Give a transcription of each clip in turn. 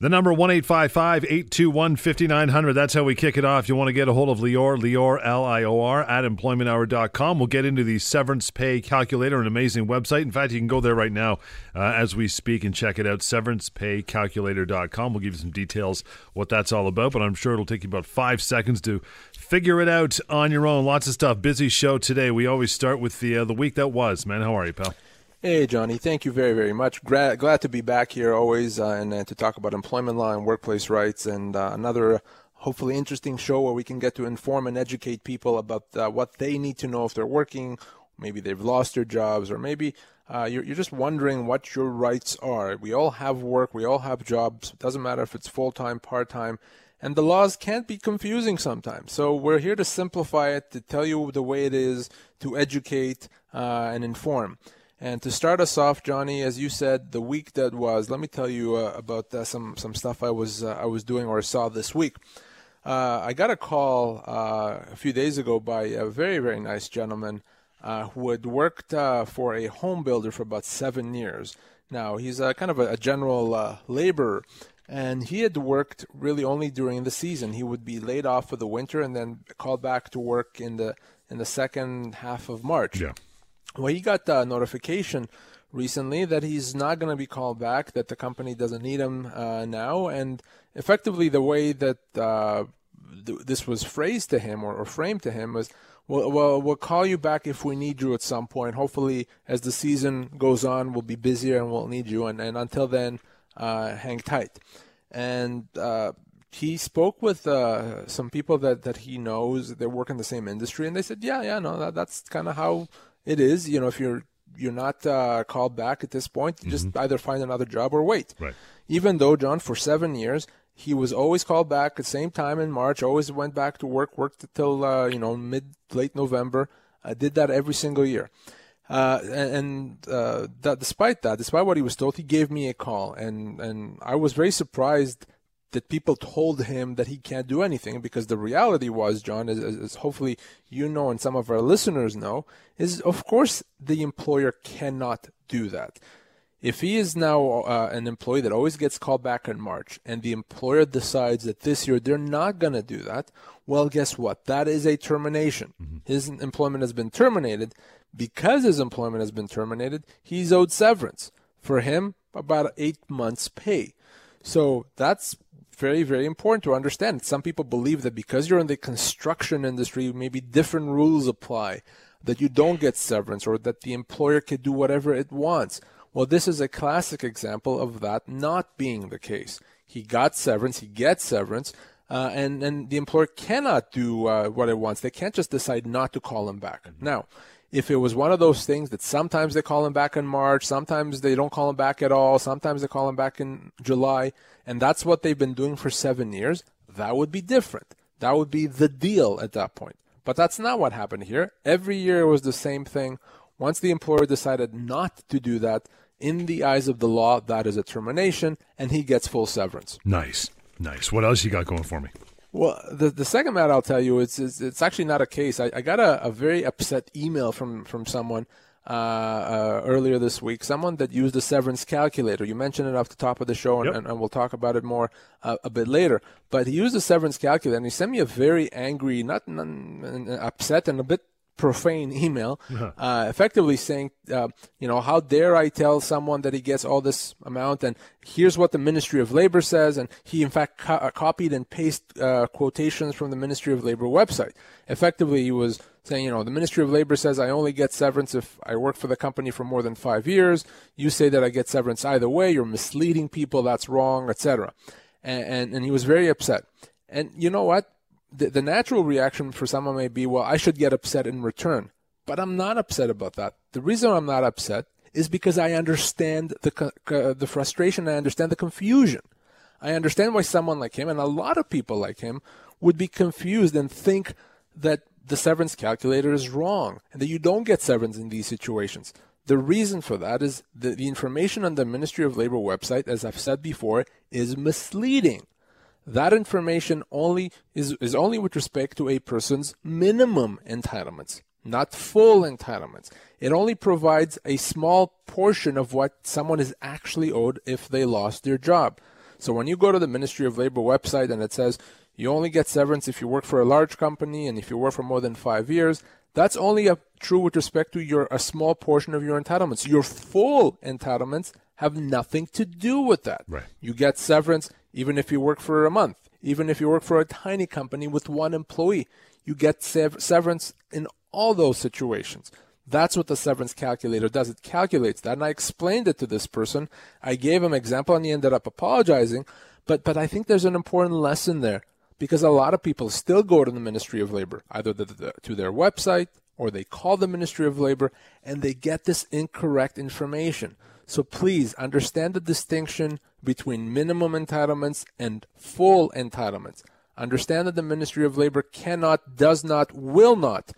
The number one eight five five eight two one fifty nine hundred. That's how we kick it off. You want to get a hold of Lior, Lior, L I O R, at employmenthour.com. We'll get into the severance pay calculator, an amazing website. In fact, you can go there right now uh, as we speak and check it out, severancepaycalculator.com. We'll give you some details what that's all about, but I'm sure it'll take you about five seconds to figure it out on your own. Lots of stuff. Busy show today. We always start with the, uh, the week that was, man. How are you, pal? Hey, Johnny. Thank you very, very much. Glad, glad to be back here always uh, and, to talk about employment law and workplace rights and uh, another hopefully interesting show where we can get to inform and educate people about uh, what they need to know if they're working. Maybe they've lost their jobs or maybe uh, you're, you're just wondering what your rights are. We all have work. We all have jobs. It doesn't matter if it's full-time, part-time. And the laws can't be confusing sometimes. So we're here to simplify it, to tell you the way it is, to educate uh, and inform. And to start us off, Johnny, as you said, the week that was, let me tell you uh, about uh, some some stuff I was uh, I was doing or saw this week. Uh, I got a call uh, a few days ago by a very very nice gentleman uh, who had worked for a home builder for about seven years. Now he's kind of a, a general laborer, and he had worked really only during the season. He would be laid off for the winter and then called back to work in the in the second half of March. Yeah. Well, he got a notification recently that he's not going to be called back, that the company doesn't need him uh, now, and effectively the way that uh, th- this was phrased to him or, or framed to him was, well, well, we'll call you back if we need you at some point. Hopefully, as the season goes on, we'll be busier and we'll need you. And, and until then, uh, hang tight. And uh, he spoke with uh, some people that, that he knows that work in the same industry, and they said, yeah, yeah, no, that, that's kind of how it is. You know, if you're you're not uh, called back at this point, mm-hmm. just either find another job or wait. Right. Even though John, for seven years, he was always called back at the same time in March. Always went back to work. Worked until uh, you know mid late November. I did that every single year. Uh, and, and uh, that despite that, despite what he was told, he gave me a call, and and I was very surprised that people told him that he can't do anything because the reality was, John, as, as, hopefully you know and some of our listeners know, is of course the employer cannot do that. If he is now uh, an employee that always gets called back in March and the employer decides that this year they're not going to do that, well, guess what? That is a termination. Mm-hmm. His employment has been terminated. Because his employment has been terminated, he's owed severance. For him, about eight months' pay. So that's very, very important to understand. Some people believe that because you're in the construction industry, maybe different rules apply, that you don't get severance or that the employer can do whatever it wants. Well, this is a classic example of that not being the case. He got severance, he gets severance, uh, and, and the employer cannot do uh, what it wants. They can't just decide not to call him back. Now, if it was one of those things that sometimes they call him back in March, sometimes they don't call him back at all, sometimes they call him back in July, and that's what they've been doing for seven years, that would be different. That would be the deal at that point. But that's not what happened here. Every year was the same thing. Once the employer decided not to do that, in the eyes of the law, that is a termination, and he gets full severance. Nice. Nice. What else you got going for me? Well, the the second matter I'll tell you it's it's, it's actually not a case. I, I got a, a very upset email from from someone uh, uh, earlier this week. Someone that used the severance calculator. You mentioned it off the top of the show, and, yep. and, and we'll talk about it more uh, a bit later. But he used the severance calculator, and he sent me a very angry, not, not upset, and a bit profane email, uh-huh. uh, effectively saying, uh, you know, how dare I tell someone that he gets all this amount, and here's what the Ministry of Labor says, and he in fact co- uh, copied and pasted uh, quotations from the Ministry of Labor website. Effectively, he was saying, you know, the Ministry of Labor says I only get severance if I work for the company for more than five years. You say that I get severance either way. You're misleading people. That's wrong, etc. And, and and he was very upset. And you know what? The, the natural reaction for someone may be, well, I should get upset in return. But I'm not upset about that. The reason I'm not upset is because I understand the, uh, the frustration. I understand the confusion. I understand why someone like him and a lot of people like him would be confused and think that the severance calculator is wrong and that you don't get severance in these situations. The reason for that is that the information on the Ministry of Labor website, as I've said before, is misleading that information only is, is only with respect to a person's minimum entitlements, not full entitlements. It only provides a small portion of what someone is actually owed if they lost their job. So when you go to the Ministry of Labor website and it says you only get severance if you work for a large company and if you work for more than five years, that's only a, true with respect to your a small portion of your entitlements. Your full entitlements have nothing to do with that. Right. You get severance even if you work for a month, even if you work for a tiny company with one employee. You get severance in all those situations. That's what the severance calculator does. It calculates that. And I explained it to this person. I gave him an example and he ended up apologizing. But, but I think there's an important lesson there because a lot of people still go to the Ministry of Labor, either the, the, to their website or they call the Ministry of Labor and they get this incorrect information. So please understand the distinction between minimum entitlements and full entitlements. Understand that the Ministry of Labor cannot, does not, will not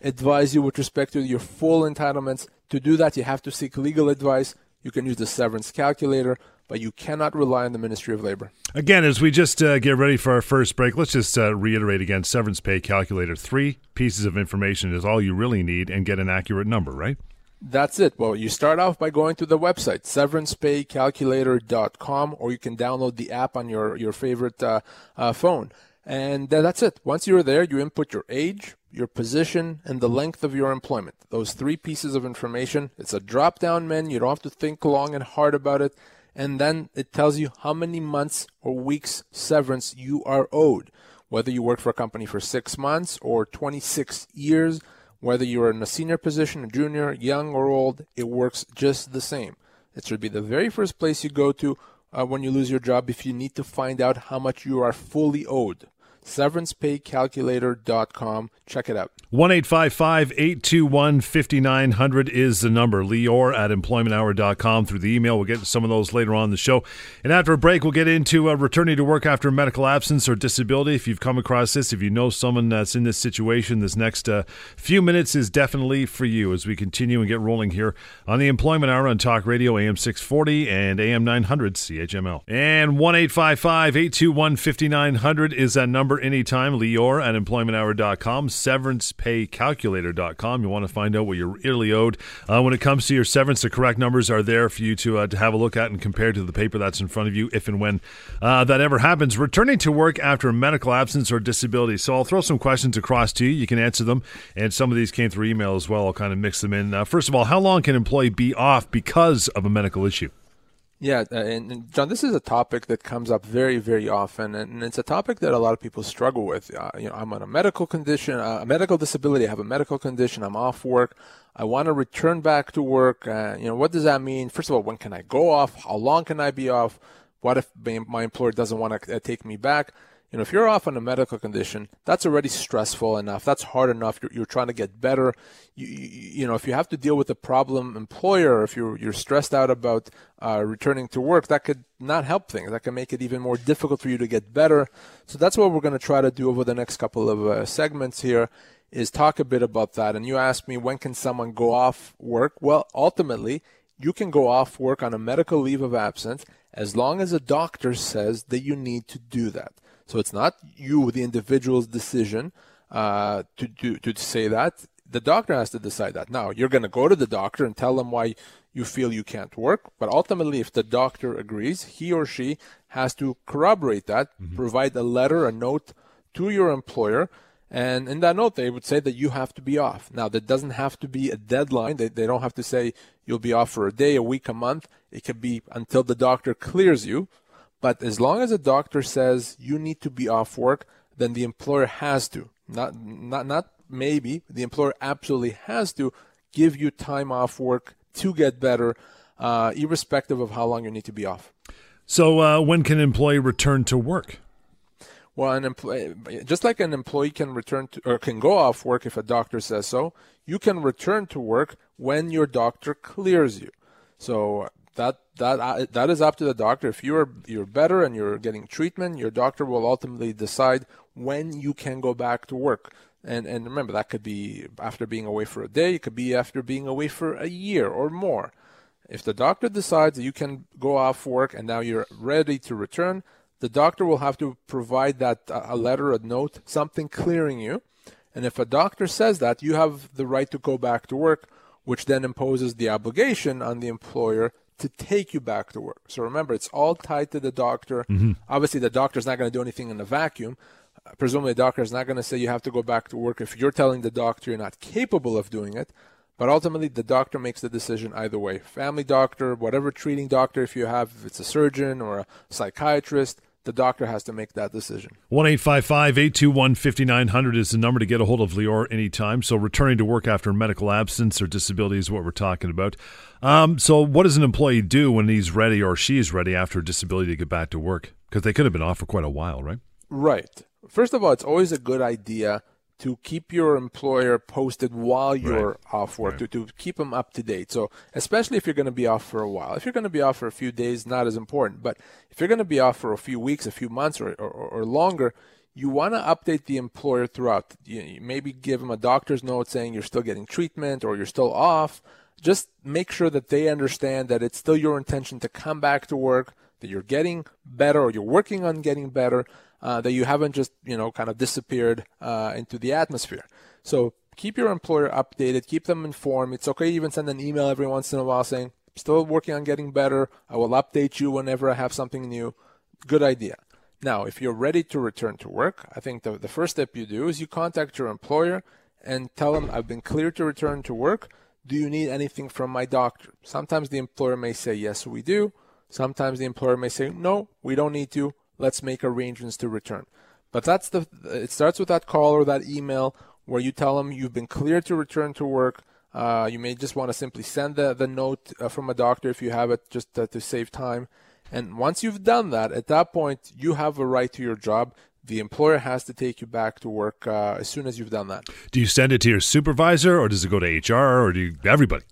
advise you with respect to your full entitlements. To do that, you have to seek legal advice. You can use the severance calculator, but you cannot rely on the Ministry of Labor. Again, as we just uh, get ready for our first break, let's just uh, reiterate again severance pay calculator. Three pieces of information is all you really need and get an accurate number, right? That's it. Well, you start off by going to the website, severancepaycalculator.com, or you can download the app on your, your favorite uh, uh, phone. And that's it. Once you're there, you input your age, your position, and the length of your employment. Those three pieces of information. It's a drop down menu. You don't have to think long and hard about it. And then it tells you how many months or weeks severance you are owed. Whether you work for a company for six months or 26 years, whether you're in a senior position, a junior, young or old, it works just the same. It should be the very first place you go to uh, when you lose your job if you need to find out how much you are fully owed severancepaycalculator.com. Check it out. 1 821 5900 is the number. Lior at employmenthour.com through the email. We'll get to some of those later on the show. And after a break, we'll get into uh, returning to work after medical absence or disability. If you've come across this, if you know someone that's in this situation, this next uh, few minutes is definitely for you as we continue and get rolling here on the Employment Hour on Talk Radio, AM 640 and AM 900 CHML. And 1 821 5900 is that number anytime. Lior at employmenthour.com. Severance paycalculator.com. You want to find out what you're really owed. Uh, when it comes to your severance, the correct numbers are there for you to, uh, to have a look at and compare to the paper that's in front of you if and when uh, that ever happens. Returning to work after a medical absence or disability. So I'll throw some questions across to you. You can answer them. And some of these came through email as well. I'll kind of mix them in. First of all, how long can an employee be off because of a medical issue? Yeah, uh, and, and, John, this is a topic that comes up very, very often, and it's a topic that a lot of people struggle with. Uh, you know, I'm on a medical condition, uh, a medical disability. I have a medical condition. I'm off work. I want to return back to work. Uh, you know, what does that mean? First of all, when can I go off? How long can I be off? What if my employer doesn't want to uh, take me back? You know, if you're off on a medical condition, that's already stressful enough. That's hard enough. You're, you're trying to get better. You, you, you, know, if you have to deal with a problem employer, if you're, you're stressed out about uh, returning to work, that could not help things. That can make it even more difficult for you to get better. So that's what we're going to try to do over the next couple of uh, segments here is talk a bit about that. And you asked me, when can someone go off work? Well, ultimately, you can go off work on a medical leave of absence as long as a doctor says that you need to do that. So it's not you, the individual's decision uh, to, to, to say that. The doctor has to decide that. Now, you're going to go to the doctor and tell them why you feel you can't work. But ultimately, if the doctor agrees, he or she has to corroborate that, mm-hmm. provide a letter, a note to your employer. And in that note, they would say that you have to be off. Now, there doesn't have to be a deadline. They, they don't have to say you'll be off for a day, a week, a month. It could be until the doctor clears you. But as long as a doctor says you need to be off work, then the employer has to. Not not not maybe. The employer absolutely has to give you time off work to get better, uh, irrespective of how long you need to be off. So uh, when can an employee return to work? Well, an employee, just like an employee can return to or can go off work if a doctor says so, you can return to work when your doctor clears you. So that that uh, that is up to the doctor. If you're you're better and you're getting treatment, your doctor will ultimately decide when you can go back to work. And and remember that could be after being away for a day, it could be after being away for a year or more. If the doctor decides that you can go off work and now you're ready to return, the doctor will have to provide that uh, a letter, a note, something clearing you. And if a doctor says that, you have the right to go back to work, which then imposes the obligation on the employer to take you back to work. So remember, it's all tied to the doctor. Mm-hmm. Obviously, the doctor's not going to do anything in a vacuum. Uh, presumably, the doctor is not going to say you have to go back to work if you're telling the doctor you're not capable of doing it. But ultimately, the doctor makes the decision either way. Family doctor, whatever treating doctor, if you have, if it's a surgeon or a psychiatrist, the doctor has to make that decision. 1 821 5900 is the number to get a hold of Lior anytime. So, returning to work after medical absence or disability is what we're talking about. Um, so, what does an employee do when he's ready or she's ready after a disability to get back to work? Because they could have been off for quite a while, right? Right. First of all, it's always a good idea to keep your employer posted while you're Right. off work, Right. to, to keep them up to date. So, especially if you're going to be off for a while. If you're going to be off for a few days, not as important. But if you're going to be off for a few weeks, a few months, or, or, or longer, you want to update the employer throughout. You, you maybe give them a doctor's note saying you're still getting treatment or you're still off. Just make sure that they understand that it's still your intention to come back to work, that you're getting better or you're working on getting better, uh, that you haven't just, you know, kind of disappeared uh, into the atmosphere. So keep your employer updated, keep them informed. It's okay even send an email every once in a while saying, still working on getting better. I will update you whenever I have something new. Good idea. Now, if you're ready to return to work, I think the, the first step you do is you contact your employer and tell them, I've been cleared to return to work. Do you need anything from my doctor? Sometimes the employer may say, Yes, we do. Sometimes the employer may say, No, we don't need to. Let's make arrangements to return. But that's the, it starts with that call or that email where you tell them you've been cleared to return to work. Uh, you may just want to simply send the, the note uh, from a doctor if you have it, just uh, to save time. And once you've done that, at that point, you have a right to your job. The employer has to take you back to work uh, as soon as you've done that. Do you send it to your supervisor or does it go to HR or do you, everybody?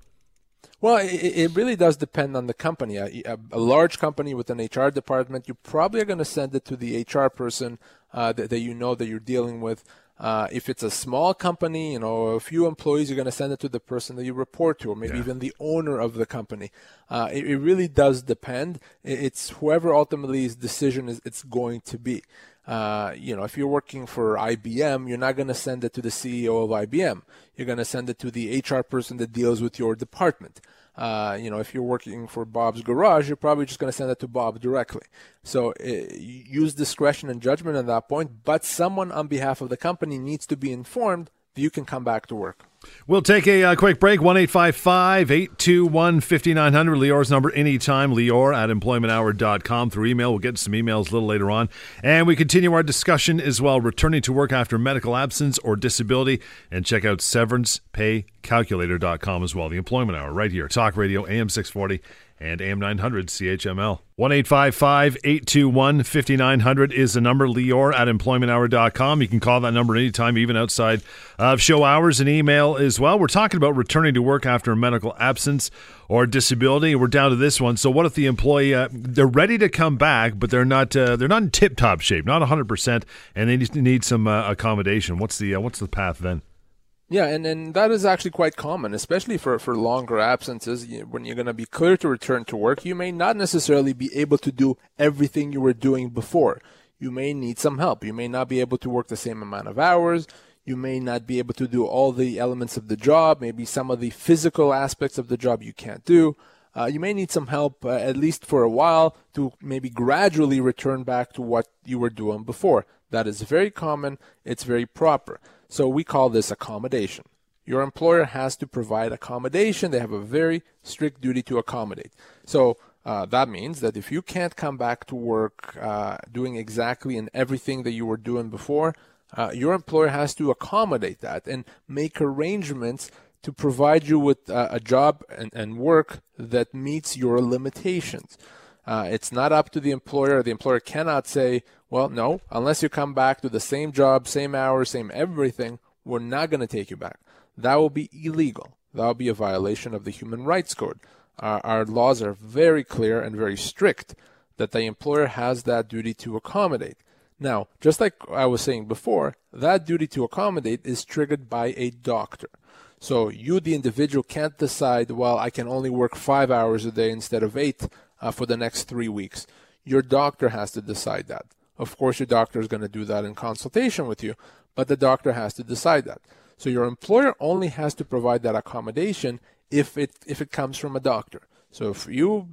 Well, it, it really does depend on the company. A, a, a large company with an HR department, you probably are going to send it to the HR person uh, that, that you know that you're dealing with. Uh, if it's a small company, you know, a few employees, you're going to send it to the person that you report to, or maybe Yeah. even the owner of the company. Uh, it, it really does depend. It's whoever ultimately his decision is it's going to be. Uh, you know, if you're working for IBM, you're not going to send it to the CEO of IBM. You're going to send it to the HR person that deals with your department. Uh, you know, if you're working for Bob's Garage, you're probably just going to send it to Bob directly. So uh, use discretion and judgment at that point, but someone on behalf of the company needs to be informed you can come back to work. We'll take a uh, quick break. 1 821 5900. Lior's number anytime. Lior at employmenthour.com through email. We'll get some emails a little later on. And we continue our discussion as well, returning to work after medical absence or disability. And check out severancepaycalculator.com as well. The Employment Hour right here. Talk Radio AM 640 and AM 900 CHML. 1 821 5900 is the number. Lior at employmenthour.com. You can call that number anytime, even outside of show hours, and email as well. We're talking about returning to work after a medical absence or disability. We're down to this one. So, what if the employee uh, they're ready to come back, but they're not uh, they're not in tip top shape, not 100 percent, and they need some uh, accommodation? What's the uh, what's the path then? Yeah, and, and that is actually quite common, especially for, for longer absences. When you're going to be clear to return to work, you may not necessarily be able to do everything you were doing before. You may need some help. You may not be able to work the same amount of hours. You may not be able to do all the elements of the job. Maybe some of the physical aspects of the job you can't do. Uh, you may need some help, uh, at least for a while, to maybe gradually return back to what you were doing before. That is very common. It's very proper. So we call this accommodation. Your employer has to provide accommodation. They have a very strict duty to accommodate. So uh, that means that if you can't come back to work uh, doing exactly and everything that you were doing before, uh, your employer has to accommodate that and make arrangements to provide you with uh, a job and, and work that meets your limitations. Uh, it's not up to the employer. The employer cannot say, well, no, unless you come back to the same job, same hours, same everything, we're not going to take you back. That will be illegal. That will be a violation of the Human Rights Code. Our, our laws are very clear and very strict that the employer has that duty to accommodate. Now, just like I was saying before, that duty to accommodate is triggered by a doctor. So you, the individual, can't decide, well, I can only work five hours a day instead of eight uh, for the next three weeks. Your doctor has to decide that. Of course, your doctor is going to do that in consultation with you, but the doctor has to decide that. So your employer only has to provide that accommodation if it if it comes from a doctor. So if you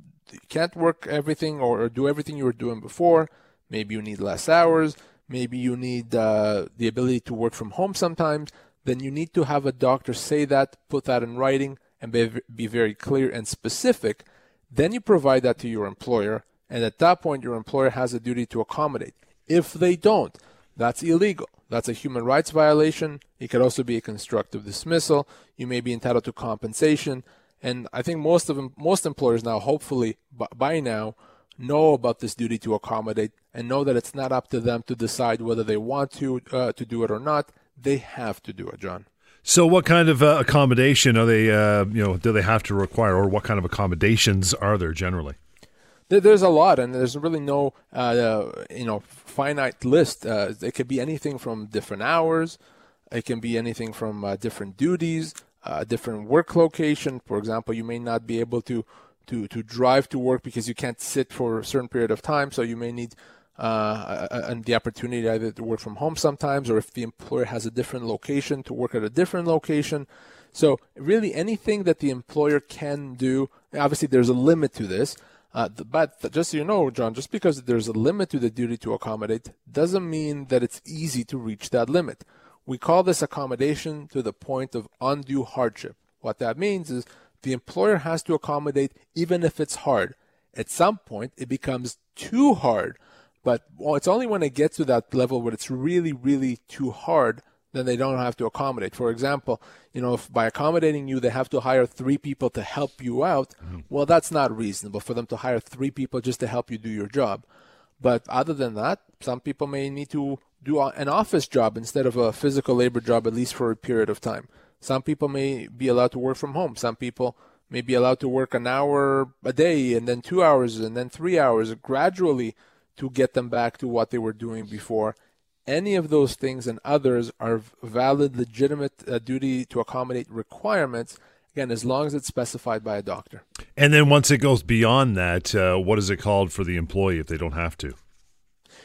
can't work everything or do everything you were doing before, maybe you need less hours, maybe you need uh, the ability to work from home sometimes, then you need to have a doctor say that, put that in writing, and be, be very clear and specific. Then you provide that to your employer, and at that point, your employer has a duty to accommodate. If they don't, that's illegal. That's a human rights violation. It could also be a constructive dismissal. You may be entitled to compensation. And I think most of them, most employers now, hopefully by now, know about this duty to accommodate and know that it's not up to them to decide whether they want to uh, to do it or not. They have to do it, John. So, what kind of uh, accommodation are they? Uh, you know, do they have to require, or what kind of accommodations are there generally? There's a lot, and there's really no, uh, you know, finite list. Uh, it could be anything from different hours. It can be anything from uh, different duties, uh, different work location. For example, you may not be able to to to drive to work because you can't sit for a certain period of time, so you may need uh, and the opportunity either to work from home sometimes, or if the employer has a different location, to work at a different location. So really, anything that the employer can do. Obviously, there's a limit to this. Uh, but just so you know, John, just because there's a limit to the duty to accommodate doesn't mean that it's easy to reach that limit. We call this accommodation to the point of undue hardship. What that means is the employer has to accommodate even if it's hard. At some point, it becomes too hard. But well, it's only when it gets to that level where it's really, really too hard then they don't have to accommodate. For example, you know, if by accommodating you, they have to hire three people to help you out, mm-hmm. well, that's not reasonable for them to hire three people just to help you do your job. But other than that, some people may need to do an office job instead of a physical labor job, at least for a period of time. Some people may be allowed to work from home. Some people may be allowed to work an hour a day and then two hours and then three hours gradually to get them back to what they were doing before any of those things and others are valid, legitimate uh, duty to accommodate requirements. Again, as long as it's specified by a doctor. And then once it goes beyond that, uh, what is it called for the employee if they don't have to?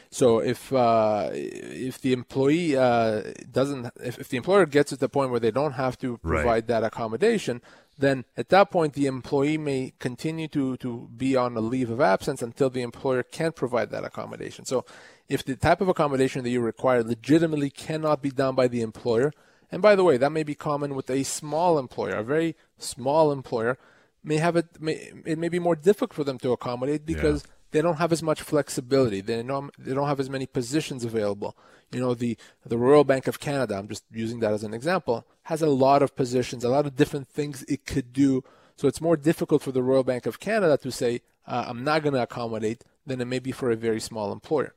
So if uh, if the employee uh, doesn't, if, if, the employer gets to the point where they don't have to provide right. that accommodation, then at that point the employee may continue to to be on a leave of absence until the employer can provide that accommodation. So if the type of accommodation that you require legitimately cannot be done by the employer, and by the way, that may be common with a small employer, a very small employer may have it may it may be more difficult for them to accommodate because yeah. they don't have as much flexibility. They don't they don't have as many positions available. You know, the the Royal Bank of Canada, I'm just using that as an example, has a lot of positions, a lot of different things it could do. So it's more difficult for the Royal Bank of Canada to say, uh, I'm not going to accommodate than it may be for a very small employer.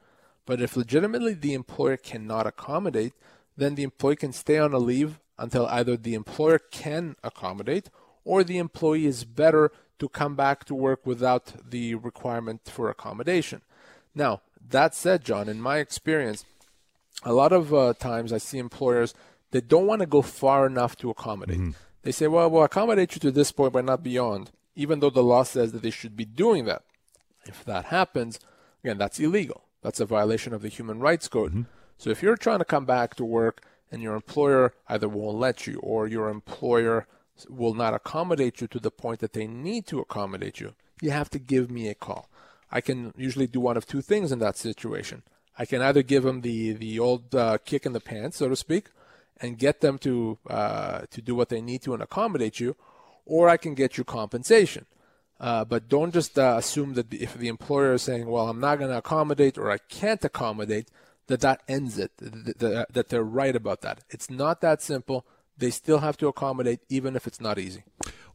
But if legitimately the employer cannot accommodate, then the employee can stay on a leave until either the employer can accommodate or the employee is better to come back to work without the requirement for accommodation. Now, that said, John, in my experience, a lot of uh, times I see employers that don't want to go far enough to accommodate. Mm-hmm. They say, well, we'll accommodate you to this point, but not beyond, even though the law says that they should be doing that. If that happens, again, that's illegal. That's a violation of the Human Rights Code. Mm-hmm. So if you're trying to come back to work and your employer either won't let you or your employer will not accommodate you to the point that they need to accommodate you, you have to give me a call. I can usually do one of two things in that situation. I can either give them the the old uh, kick in the pants, so to speak, and get them to uh, to do what they need to and accommodate you, or I can get you compensation. Uh, but don't just uh, assume that if the employer is saying, "Well, I'm not going to accommodate" or "I can't accommodate," that that ends it. That, that they're right about that. It's not that simple. They still have to accommodate, even if it's not easy.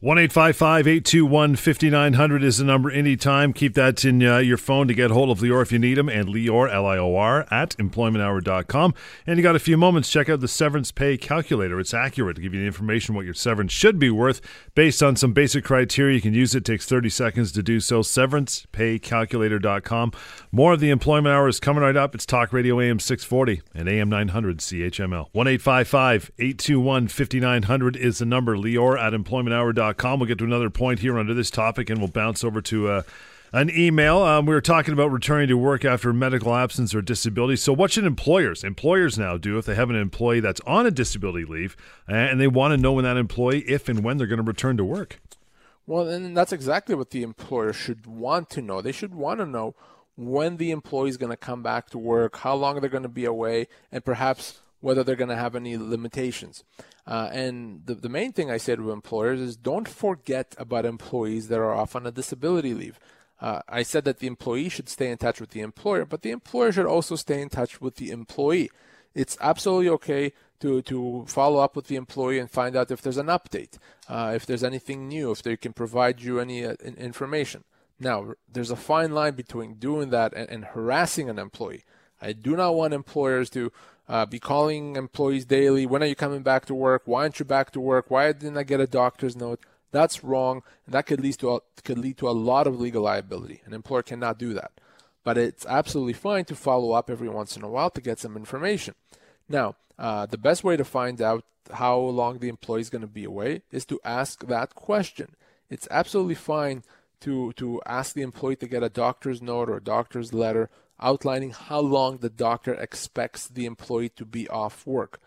One eight five five eight two one fifty nine hundred is the number anytime. Keep that in uh, your phone to get hold of Lior if you need him, and Lior, L I O R, at employmenthour.com. And you got a few moments, check out the severance pay calculator. It's accurate to give you the information what your severance should be worth based on some basic criteria. You can use it, it takes 30 seconds to do so. SeverancePayCalculator.com. More of the Employment Hour is coming right up. It's Talk Radio AM 640 and AM 900 CHML. 1 821 5900 is the number. Lior at employmenthour.com. We'll get to another point here under this topic, and we'll bounce over to uh, an email. Um, we were talking about returning to work after medical absence or disability. So, what should employers employers now do if they have an employee that's on a disability leave and they want to know when that employee, if and when they're going to return to work? Well, and that's exactly what the employer should want to know. They should want to know when the employee is going to come back to work, how long they're going to be away, and perhaps whether they're going to have any limitations. Uh, and the, the main thing I say to employers is don't forget about employees that are off on a disability leave. Uh, I said that the employee should stay in touch with the employer, but the employer should also stay in touch with the employee. It's absolutely okay to, to follow up with the employee and find out if there's an update, uh, if there's anything new, if they can provide you any uh, information. Now, there's a fine line between doing that and, and harassing an employee. I do not want employers to uh, be calling employees daily. When are you coming back to work? Why aren't you back to work? Why didn't I get a doctor's note? That's wrong, and that could lead to a, could lead to a lot of legal liability. An employer cannot do that, but it's absolutely fine to follow up every once in a while to get some information. Now, uh, the best way to find out how long the employee is going to be away is to ask that question. It's absolutely fine to to ask the employee to get a doctor's note or a doctor's letter outlining how long the doctor expects the employee to be off work.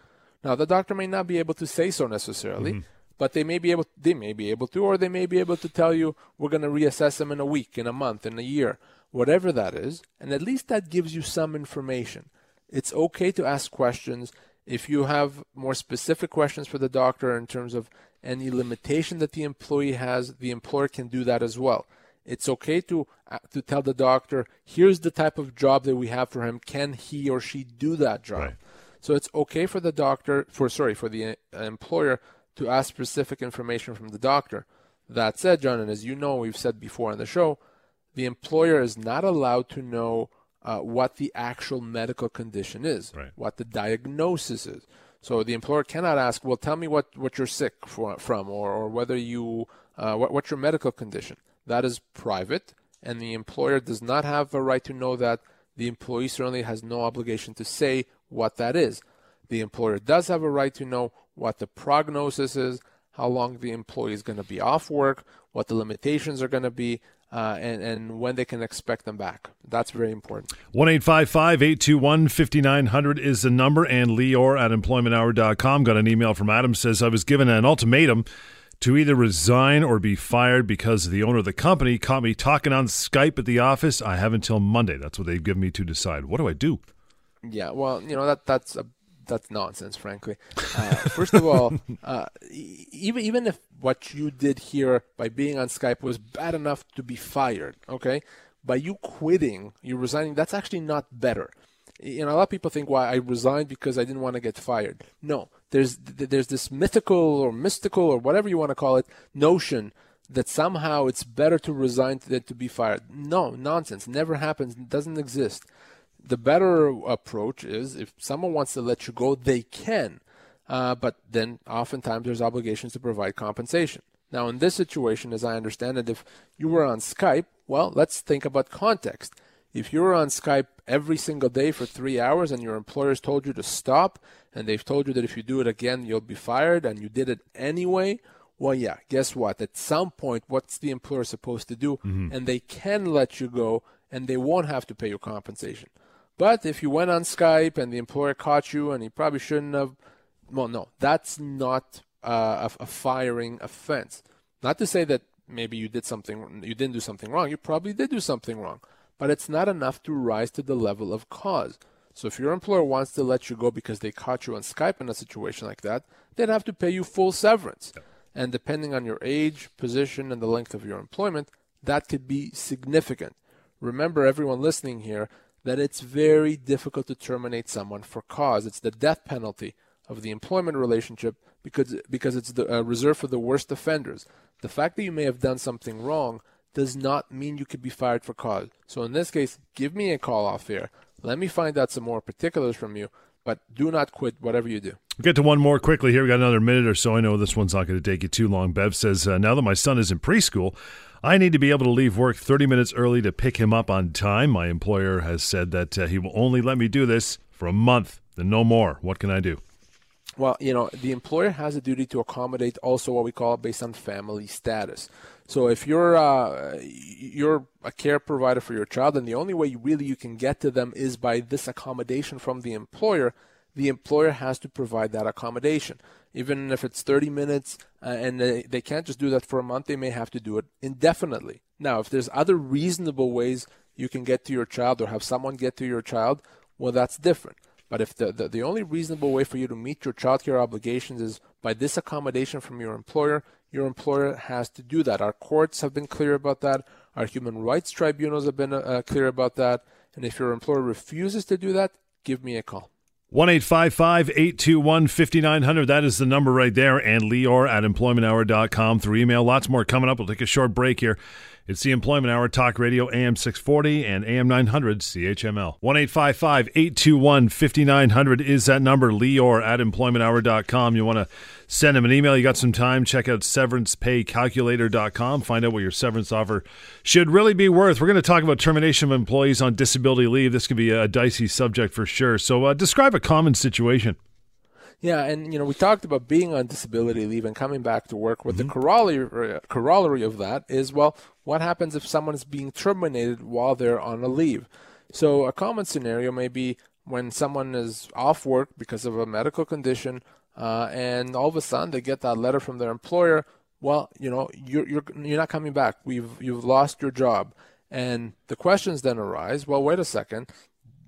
Now, the doctor may not be able to say so necessarily, mm-hmm. but they may be able they may be able to or they may be able to tell you we're going to reassess them in a week, in a month, in a year, whatever that is, and at least that gives you some information. It's okay to ask questions if you have more specific questions for the doctor in terms of any limitation that the employee has, the employer can do that as well. It's okay to uh, to tell the doctor, here's the type of job that we have for him. Can he or she do that job? Right. So it's okay for the doctor, for sorry, for the uh, employer to ask specific information from the doctor. That said, John, and as you know, we've said before on the show, the employer is not allowed to know uh, what the actual medical condition is, right. what the diagnosis is. So the employer cannot ask, well, tell me what, what you're sick for, from, or, or whether you, uh, what, what's your medical condition. That is private, and the employer does not have a right to know that. The employee certainly has no obligation to say what that is. The employer does have a right to know what the prognosis is, how long the employee is going to be off work, what the limitations are going to be, uh, and, and when they can expect them back. That's very important. 1 821 5900 is the number, and Lior at employmenthour.com. Got an email from Adam says, I was given an ultimatum to either resign or be fired because the owner of the company caught me talking on Skype at the office. I have until Monday. That's what they've given me to decide. What do I do? Yeah, well, you know that that's a that's nonsense, frankly. Uh, first of all, uh, even even if what you did here by being on Skype was bad enough to be fired, okay, by you quitting, you resigning, that's actually not better. You know, a lot of people think, "Why well, I resigned because I didn't want to get fired." No, there's there's this mythical or mystical or whatever you want to call it notion that somehow it's better to resign than to be fired. No, nonsense. Never happens. It Doesn't exist. The better approach is if someone wants to let you go, they can. Uh, but then oftentimes there's obligations to provide compensation. Now, in this situation, as I understand it, if you were on Skype, well, let's think about context. If you were on Skype every single day for three hours and your employers told you to stop, and they've told you that if you do it again, you'll be fired, and you did it anyway, well, yeah, guess what? At some point, what's the employer supposed to do? Mm-hmm. And they can let you go, and they won't have to pay you compensation. But if you went on Skype and the employer caught you and he probably shouldn't have, well, no, that's not uh, a, a, firing offense. Not to say that maybe you did something, you didn't do something wrong. You probably did do something wrong, but it's not enough to rise to the level of cause. So if your employer wants to let you go because they caught you on Skype in a situation like that, they'd have to pay you full severance. And depending on your age, position, and the length of your employment, that could be significant. Remember, everyone listening here, that it's very difficult to terminate someone for cause. It's the death penalty of the employment relationship because because it's the, uh, reserved for the worst offenders. The fact that you may have done something wrong does not mean you could be fired for cause. So in this case, give me a call off here. Let me find out some more particulars from you, but do not quit whatever you do. We'll get to one more quickly here. We got another minute or so. I know this one's not going to take you too long. Bev says, uh, Now that my son is in preschool, I need to be able to leave work 30 minutes early to pick him up on time. My employer has said that uh, he will only let me do this for a month, then no more. What can I do? Well, you know, the employer has a duty to accommodate also what we call based on family status. So if you're uh, you're a care provider for your child, and the only way really you can get to them is by this accommodation from the employer, the employer has to provide that accommodation. Even if it's 30 minutes uh, and they, they can't just do that for a month, they may have to do it indefinitely. Now, if there's other reasonable ways you can get to your child or have someone get to your child, well, that's different. But if the, the, the only reasonable way for you to meet your child care obligations is by this accommodation from your employer, your employer has to do that. Our courts have been clear about that. Our human rights tribunals have been uh, clear about that. And if your employer refuses to do that, give me a call. 1 821 5900. That is the number right there. And Lior at employmenthour.com through email. Lots more coming up. We'll take a short break here. It's the Employment Hour Talk Radio, AM 640 and AM 900 CHML. 1 821 5900 is that number. Lior at employmenthour.com. You want to send him an email. You got some time. Check out severancepaycalculator.com. Find out what your severance offer should really be worth. We're going to talk about termination of employees on disability leave. This could be a dicey subject for sure. So, uh, describe a common situation. Yeah, and you know we talked about being on disability leave and coming back to work. What mm-hmm. the corollary corollary of that is, well, what happens if someone is being terminated while they're on a leave? So a common scenario may be when someone is off work because of a medical condition, uh, and all of a sudden they get that letter from their employer. Well, you know, you're you're you're not coming back. We've you've lost your job, and the questions then arise. Well, wait a second.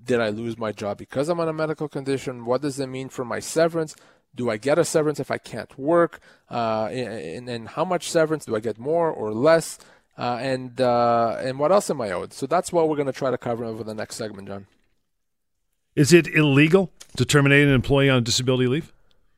Did I lose my job because I'm on a medical condition? What does it mean for my severance? Do I get a severance if I can't work? Uh, and, and how much severance do I get more or less? Uh, and uh, and what else am I owed? So that's what we're going to try to cover over the next segment, John. Is it illegal to terminate an employee on disability leave?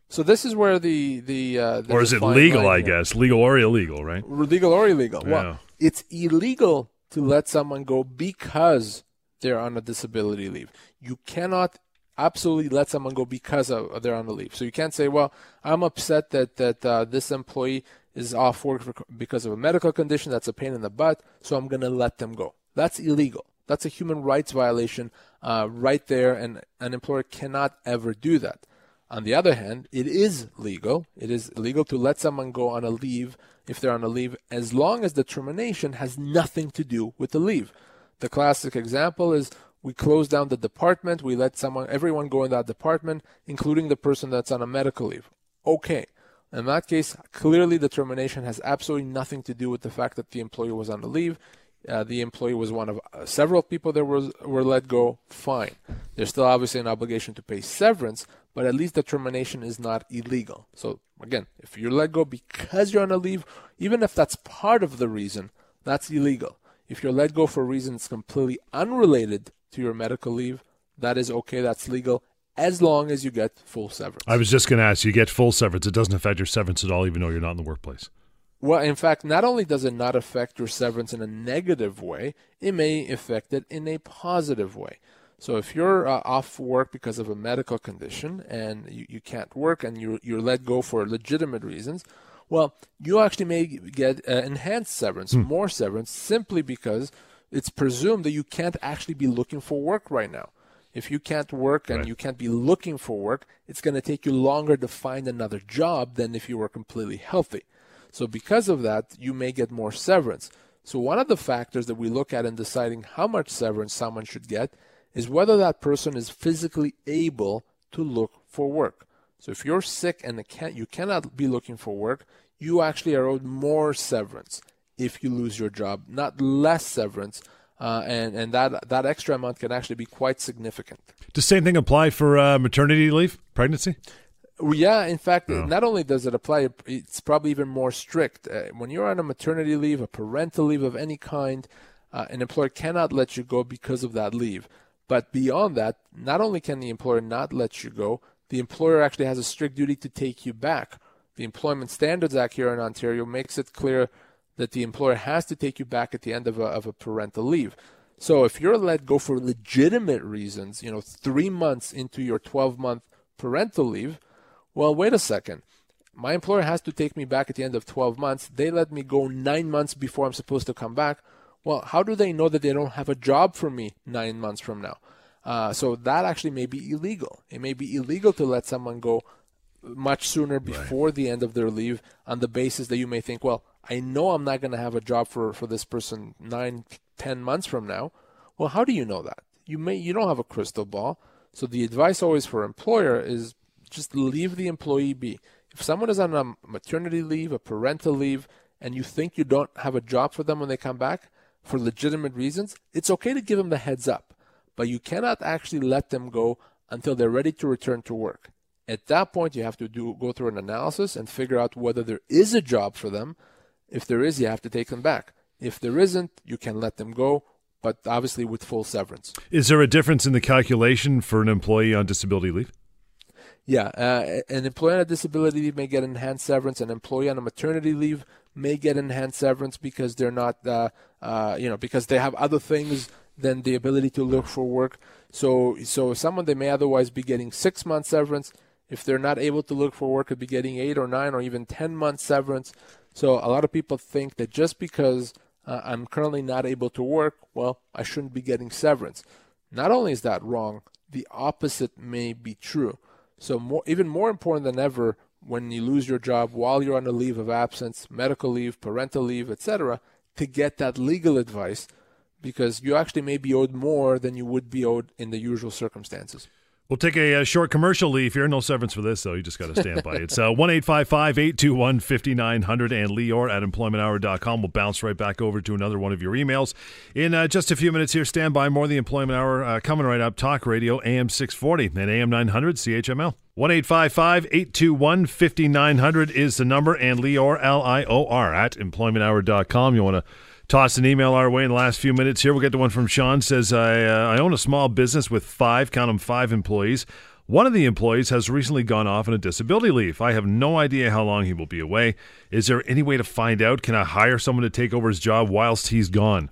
So this is where the the, uh, or is it legal? I guess legal or illegal, right? Legal or illegal. Yeah. Well, it's illegal to let someone go because they're on a disability leave. You cannot absolutely let someone go because of, they're on the leave. So you can't say, "Well, I'm upset that that uh, this employee is off work for, because of a medical condition. That's a pain in the butt, so I'm going to let them go." That's illegal. That's a human rights violation uh, right there, and an employer cannot ever do that. On the other hand, it is legal. It is legal to let someone go on a leave if they're on a leave as long as the termination has nothing to do with the leave. The classic example is we close down the department, we let someone everyone go in that department, including the person that's on a medical leave. Okay. In that case, clearly the termination has absolutely nothing to do with the fact that the employee was on the leave. Uh, the employee was one of uh, several people that was, were let go. Fine. There's still obviously an obligation to pay severance, but at least the termination is not illegal. So again, if you're let go because you're on a leave, even if that's part of the reason, that's illegal. If you're let go for reasons completely unrelated to your medical leave, that is okay, that's legal, as long as you get full severance. I was just going to ask, you get full severance. It doesn't affect your severance at all, even though you're not in the workplace. Well, in fact, not only does it not affect your severance in a negative way, it may affect it in a positive way. So if you're uh, off work because of a medical condition and you, you can't work and you're, you're let go for legitimate reasons, well, you actually may get uh, enhanced severance, hmm. more severance, simply because it's presumed that you can't actually be looking for work right now. If you can't work and right. you can't be looking for work, it's going to take you longer to find another job than if you were completely healthy. So because of that, you may get more severance. So one of the factors that we look at in deciding how much severance someone should get is whether that person is physically able to look for work. So if you're sick and can, you cannot be looking for work, you actually are owed more severance if you lose your job, not less severance. Uh, and and that that extra amount can actually be quite significant. Does the same thing apply for uh, maternity leave, pregnancy? Yeah, in fact, oh. not only does it apply, it's probably even more strict. Uh, when you're on a maternity leave, a parental leave of any kind, uh, an employer cannot let you go because of that leave. But beyond that, not only can the employer not let you go, the employer actually has a strict duty to take you back. The Employment Standards Act here in Ontario makes it clear that the employer has to take you back at the end of a, of a parental leave. So if you're let go for legitimate reasons, you know, three months into your 12 month parental leave, well, wait a second. My employer has to take me back at the end of 12 months. They let me go nine months before I'm supposed to come back. Well, how do they know that they don't have a job for me nine months from now? Uh, so that actually may be illegal. It may be illegal to let someone go much sooner before right. the end of their leave on the basis that you may think, well, I know I'm not going to have a job for, for this person nine, ten months from now. Well, how do you know that? You may you don't have a crystal ball. So the advice always for employer is just leave the employee be. If someone is on a maternity leave, a parental leave, and you think you don't have a job for them when they come back for legitimate reasons, it's okay to give them the heads up. But you cannot actually let them go until they're ready to return to work. At that point, you have to do go through an analysis and figure out whether there is a job for them. If there is, you have to take them back. If there isn't, you can let them go, but obviously with full severance. Is there a difference in the calculation for an employee on disability leave? Yeah, uh, an employee on a disability leave may get enhanced severance. An employee on a maternity leave may get enhanced severance because they're not, uh, uh, you know, because they have other things than the ability to look for work. So, so someone they may otherwise be getting six months severance. If they're not able to look for work, could be getting eight or nine or even ten months severance. So, a lot of people think that just because uh, I'm currently not able to work, well, I shouldn't be getting severance. Not only is that wrong, the opposite may be true. So, more, even more important than ever, when you lose your job while you're on a leave of absence, medical leave, parental leave, etc., to get that legal advice because you actually may be owed more than you would be owed in the usual circumstances. We'll take a, a, short commercial leave here. No severance for this, though. You just got to stand by. It's uh, 1 821 5900 and Lior at employmenthour.com. We'll bounce right back over to another one of your emails. In uh, just a few minutes here, stand by. More of the Employment Hour uh, coming right up. Talk Radio, AM 640 and AM 900 CHML. 1 821 5900 is the number, and Lior, L I O R, at employmenthour.com. You want to toss an email our way in the last few minutes here. We'll get to one from Sean. Says, I, uh, I own a small business with five, count them five employees. One of the employees has recently gone off on a disability leave. I have no idea how long he will be away. Is there any way to find out? Can I hire someone to take over his job whilst he's gone?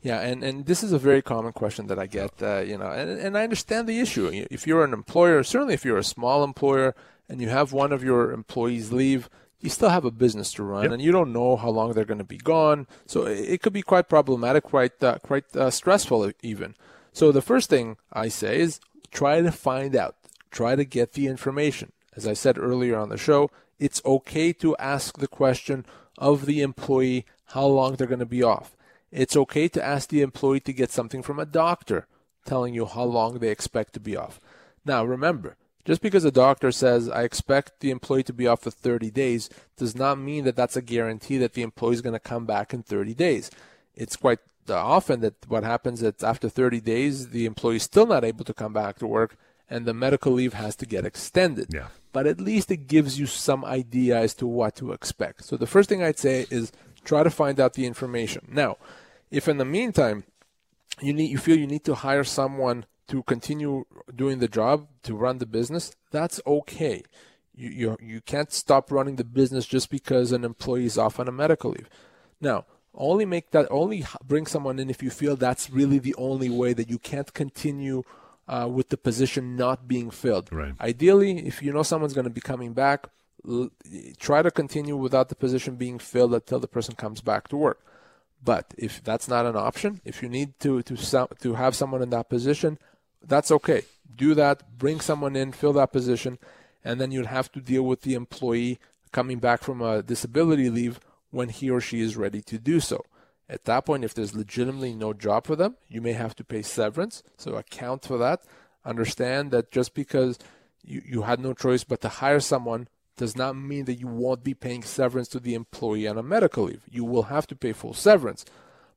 Yeah, and, and this is a very common question that I get, uh, you know, and, and I understand the issue. If you're an employer, certainly if you're a small employer and you have one of your employees leave, you still have a business to run, yep. and you don't know how long they're going to be gone. So it could be quite problematic, quite uh, quite uh, stressful even. So the first thing I say is try to find out, try to get the information. As I said earlier on the show, it's okay to ask the question of the employee how long they're going to be off. It's okay to ask the employee to get something from a doctor telling you how long they expect to be off. Now remember, just because a doctor says, I expect the employee to be off for 30 days, does not mean that that's a guarantee that the employee is going to come back in 30 days. It's quite often that what happens is after 30 days, the employee is still not able to come back to work and the medical leave has to get extended. Yeah. But at least it gives you some idea as to what to expect. So the first thing I'd say is try to find out the information. Now, if in the meantime you need you feel you need to hire someone to continue doing the job to run the business, that's okay. You, you, you can't stop running the business just because an employee is off on a medical leave. Now, only make that only bring someone in if you feel that's really the only way that you can't continue uh, with the position not being filled. Right. Ideally, if you know someone's going to be coming back, l- try to continue without the position being filled until the person comes back to work. But if that's not an option, if you need to to to have someone in that position, that's okay. Do that, bring someone in, fill that position, and then you'd have to deal with the employee coming back from a disability leave when he or she is ready to do so. At that point, if there's legitimately no job for them, you may have to pay severance. So account for that. Understand that just because you, you had no choice but to hire someone does not mean that you won't be paying severance to the employee on a medical leave. You will have to pay full severance.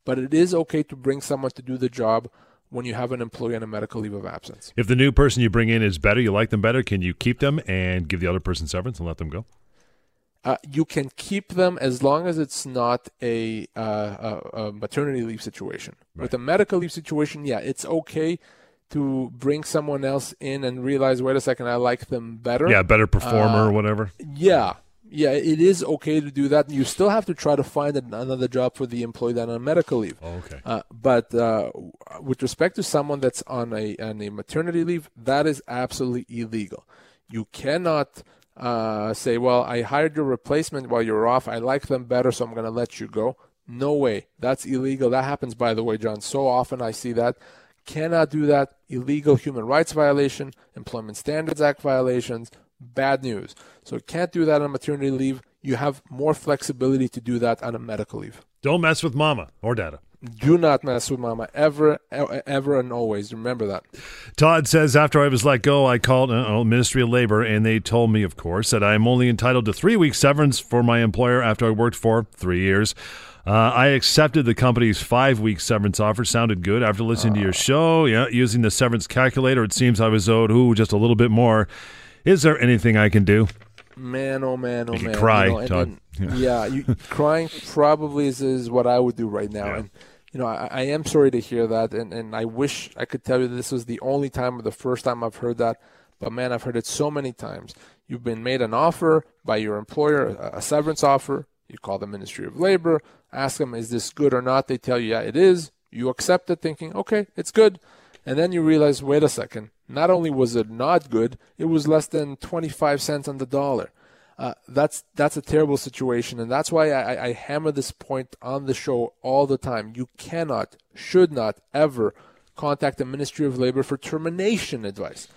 But it is okay to bring someone to do the job when you have an employee on a medical leave of absence. If the new person you bring in is better, you like them better, can you keep them and give the other person severance and let them go? Uh, you can keep them as long as it's not a, uh, a, a maternity leave situation. Right. With a medical leave situation, yeah, it's okay to bring someone else in and realize, wait a second, I like them better. Yeah, better performer uh, or whatever. Yeah, yeah, it is okay to do that. You still have to try to find another job for the employee that on medical leave. Oh, okay. Uh, but uh, with respect to someone that's on a on a maternity leave, that is absolutely illegal. You cannot uh, say, "Well, I hired your replacement while you're off. I like them better, so I'm going to let you go." No way. That's illegal. That happens, by the way, John. So often I see that. Cannot do that. Illegal human rights violation, Employment Standards Act violations bad news. So can't do that on maternity leave. You have more flexibility to do that on a medical leave. Don't mess with mama or dada. Do not mess with mama ever, ever, and always. Remember that. Todd says after I was let go, I called uh, Ministry of Labor, and they told me, of course, that I am only entitled to three weeks severance for my employer after I worked for three years. Uh, I accepted the company's five week severance offer. Sounded good after listening uh. to your show. Yeah, using the severance calculator, it seems I was owed ooh just a little bit more. Is there anything I can do? Man, oh man, oh you man! Cry, you know, Todd. And, yeah, you, crying probably is, is what I would do right now. Yeah. And you know, I, I, am sorry to hear that, and, and I wish I could tell you this was the only time or the first time I've heard that. But man, I've heard it so many times. You've been made an offer by your employer, a, a severance offer. You call the Ministry of Labor, ask them, is this good or not? They tell you, yeah, it is. You accept it, thinking, okay, it's good. And then you realize, wait a second, not only was it not good, it was less than 25 cents on the dollar. Uh, that's that's a terrible situation, and that's why I, I hammer this point on the show all the time. You cannot, should not, ever contact the Ministry of Labor for termination advice,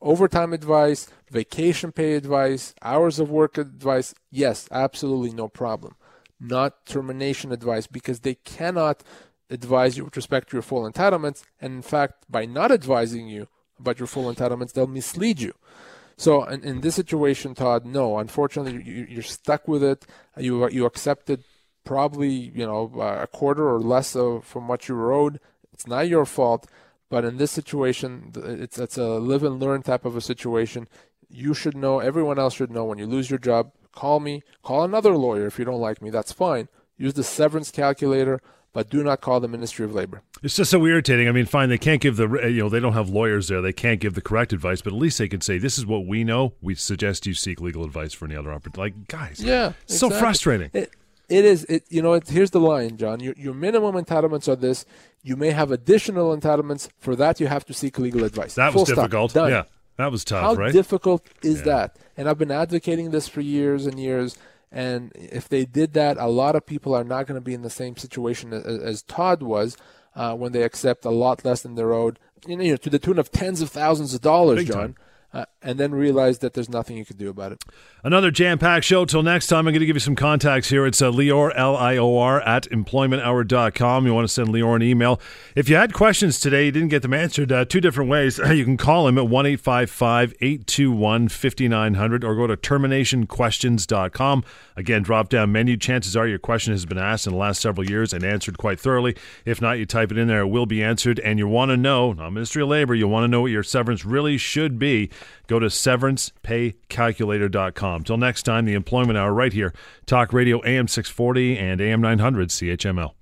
overtime advice, vacation pay advice, hours of work advice. Yes, absolutely no problem. Not termination advice because they cannot advise you with respect to your full entitlements, and in fact, by not advising you about your full entitlements, they'll mislead you. So in, in this situation, Todd, no, unfortunately, you, are stuck with it. You you accepted probably you know a quarter or less of from what you owed. It's not your fault, but in this situation, it's it's a live and learn type of a situation. You should know. Everyone else should know when you lose your job. Call me. Call another lawyer if you don't like me. That's fine. Use the severance calculator but do not call the Ministry of Labor. It's just so irritating. I mean, fine, they can't give the uh, you know they don't have lawyers there. They can't give the correct advice, but at least they can say this is what we know. We suggest you seek legal advice for any other opportunity. Like guys, yeah, so frustrating. It, it is. It you know. It, here's the line, John. Your your minimum entitlements are this. You may have additional entitlements. For that, you have to seek legal advice. That Full was difficult. Yeah, that was tough. How right? difficult is yeah. that? And I've been advocating this for years and years. And if they did that, a lot of people are not going to be in the same situation as, as Todd was uh, when they accept a lot less than they're owed, you know, to the tune of tens of thousands of dollars, Big John. Time uh, and then realize that there's nothing you can do about it. Another jam packed show. Till next time, I'm going to give you some contacts here. It's uh, Lior, L I O R, at employmenthour.com. You want to send Lior an email. If you had questions today, you didn't get them answered, uh, two different ways. you can call him at 1 821 5900 or go to terminationquestions.com. Again, drop down menu. Chances are your question has been asked in the last several years and answered quite thoroughly. If not, you type it in there, it will be answered. And you want to know, not Ministry of Labor, you want to know what your severance really should be. Go to severancepaycalculator.com. Till next time, the Employment Hour right here, Talk Radio AM 640 and AM 900 CHML.